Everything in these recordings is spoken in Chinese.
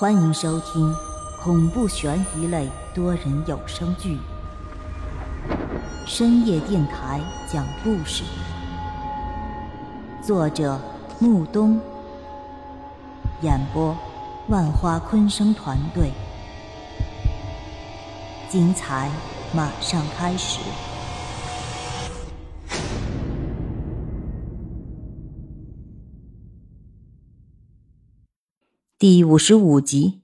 欢迎收听恐怖悬疑类多人有声剧《深夜电台讲故事》，作者木冬，演播万花昆声团队，精彩马上开始。第五十五集，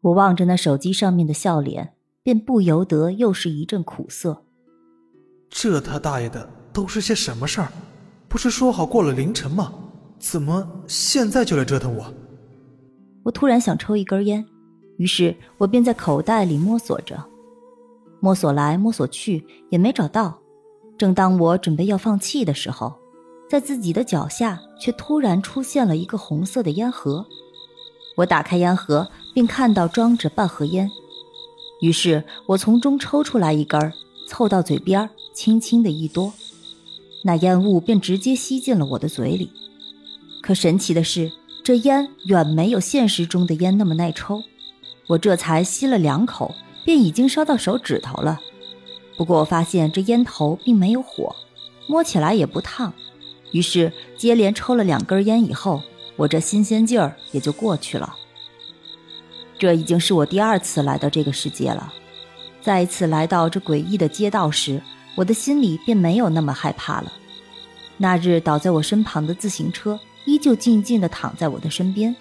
我望着那手机上面的笑脸，便不由得又是一阵苦涩。这他大爷的都是些什么事儿？不是说好过了凌晨吗？怎么现在就来折腾我？我突然想抽一根烟，于是我便在口袋里摸索着，摸索来摸索去也没找到。正当我准备要放弃的时候，在自己的脚下却突然出现了一个红色的烟盒。我打开烟盒，并看到装着半盒烟，于是我从中抽出来一根，凑到嘴边，轻轻的一哆，那烟雾便直接吸进了我的嘴里。可神奇的是，这烟远没有现实中的烟那么耐抽。我这才吸了两口，便已经烧到手指头了。不过我发现这烟头并没有火，摸起来也不烫。于是接连抽了两根烟以后。我这新鲜劲儿也就过去了。这已经是我第二次来到这个世界了。再一次来到这诡异的街道时，我的心里便没有那么害怕了。那日倒在我身旁的自行车依旧静静地躺在我的身边。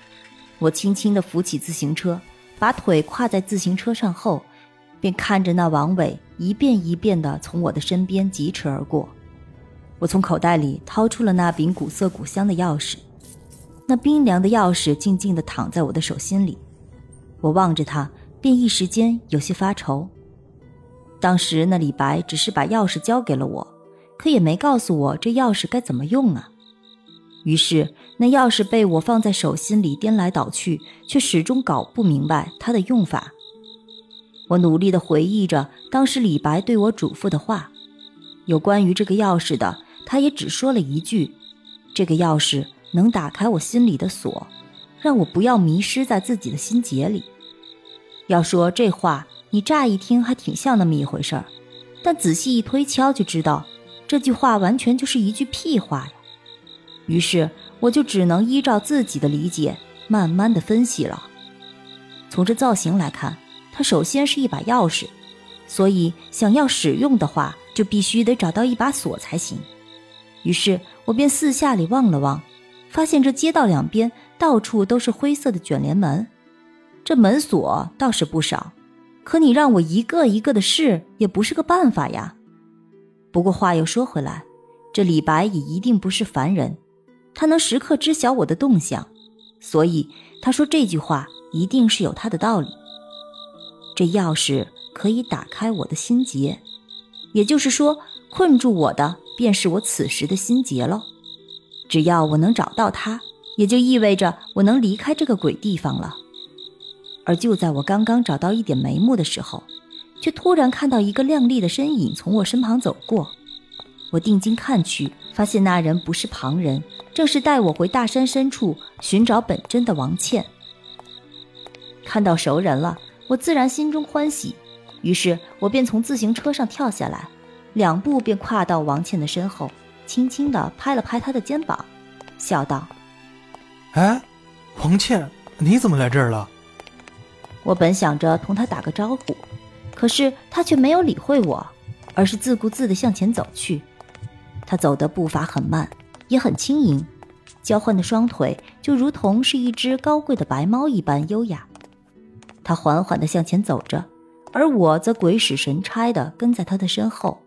我轻轻地扶起自行车，把腿跨在自行车上后，便看着那王伟一遍一遍地从我的身边疾驰而过。我从口袋里掏出了那柄古色古香的钥匙。那冰凉的钥匙静静地躺在我的手心里，我望着它，便一时间有些发愁。当时那李白只是把钥匙交给了我，可也没告诉我这钥匙该怎么用啊。于是那钥匙被我放在手心里颠来倒去，却始终搞不明白它的用法。我努力地回忆着当时李白对我嘱咐的话，有关于这个钥匙的，他也只说了一句：“这个钥匙。”能打开我心里的锁，让我不要迷失在自己的心结里。要说这话，你乍一听还挺像那么一回事儿，但仔细一推敲就知道，这句话完全就是一句屁话呀。于是我就只能依照自己的理解，慢慢的分析了。从这造型来看，它首先是一把钥匙，所以想要使用的话，就必须得找到一把锁才行。于是我便四下里望了望。发现这街道两边到处都是灰色的卷帘门，这门锁倒是不少，可你让我一个一个的试也不是个办法呀。不过话又说回来，这李白也一定不是凡人，他能时刻知晓我的动向，所以他说这句话一定是有他的道理。这钥匙可以打开我的心结，也就是说，困住我的便是我此时的心结喽。只要我能找到他，也就意味着我能离开这个鬼地方了。而就在我刚刚找到一点眉目的时候，却突然看到一个亮丽的身影从我身旁走过。我定睛看去，发现那人不是旁人，正是带我回大山深处寻找本真的王倩。看到熟人了，我自然心中欢喜，于是我便从自行车上跳下来，两步便跨到王倩的身后。轻轻的拍了拍她的肩膀，笑道：“哎，王倩，你怎么来这儿了？”我本想着同他打个招呼，可是他却没有理会我，而是自顾自的向前走去。他走的步伐很慢，也很轻盈，交换的双腿就如同是一只高贵的白猫一般优雅。他缓缓的向前走着，而我则鬼使神差地跟在他的身后。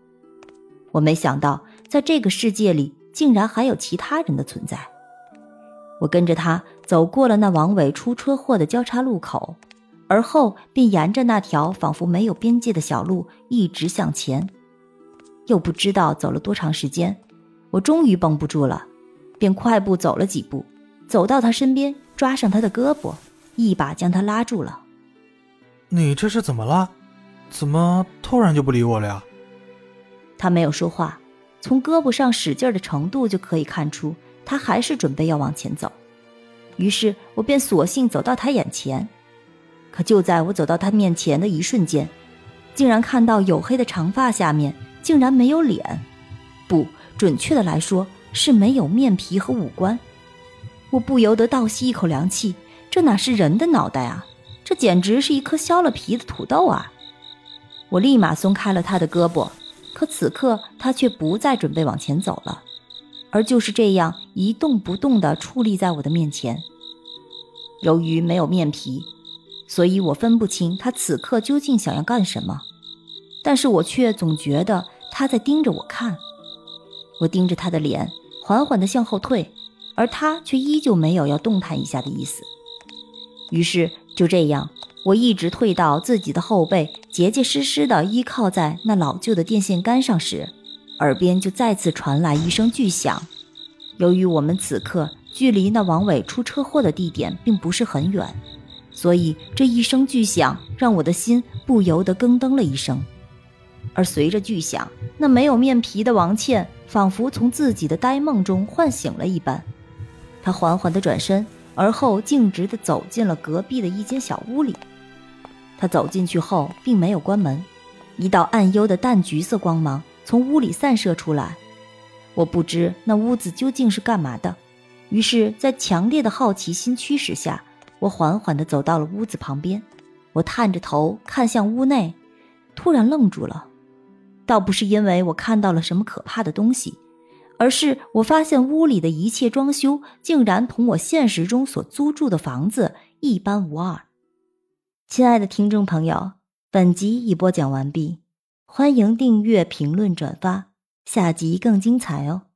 我没想到。在这个世界里，竟然还有其他人的存在。我跟着他走过了那王伟出车祸的交叉路口，而后便沿着那条仿佛没有边界的小路一直向前。又不知道走了多长时间，我终于绷不住了，便快步走了几步，走到他身边，抓上他的胳膊，一把将他拉住了。你这是怎么了？怎么突然就不理我了呀？他没有说话。从胳膊上使劲的程度就可以看出，他还是准备要往前走。于是我便索性走到他眼前。可就在我走到他面前的一瞬间，竟然看到黝黑的长发下面竟然没有脸，不准确的来说是没有面皮和五官。我不由得倒吸一口凉气，这哪是人的脑袋啊，这简直是一颗削了皮的土豆啊！我立马松开了他的胳膊，可此刻他却不再准备往前走了，而就是这样一动不动地矗立在我的面前。由于没有面皮。所以我分不清他此刻究竟想要干什么，但是我却总觉得他在盯着我看。我盯着他的脸，缓缓地向后退，而他却依旧没有要动弹一下的意思。于是就这样，我一直退到自己的后背，结结实实地依靠在那老旧的电线杆上时，耳边就再次传来一声巨响。由于我们此刻距离那王伟出车祸的地点并不是很远。所以这一声巨响，让我的心不由得咯噔了一声。而随着巨响，那没有面皮的王倩仿佛从自己的呆梦中唤醒了一般，她缓缓地转身，而后径直地走进了隔壁的一间小屋里。她走进去后，并没有关门，一道暗幽的淡橘色光芒从屋里散射出来。我不知那屋子究竟是干嘛的，于是，在强烈的好奇心驱使下。我缓缓地走到了屋子旁边，我探着头看向屋内，突然愣住了。倒不是因为我看到了什么可怕的东西，而是我发现屋里的一切装修竟然同我现实中所租住的房子一般无二。亲爱的听众朋友，本集已播讲完毕，欢迎订阅、评论、转发，下集更精彩哦。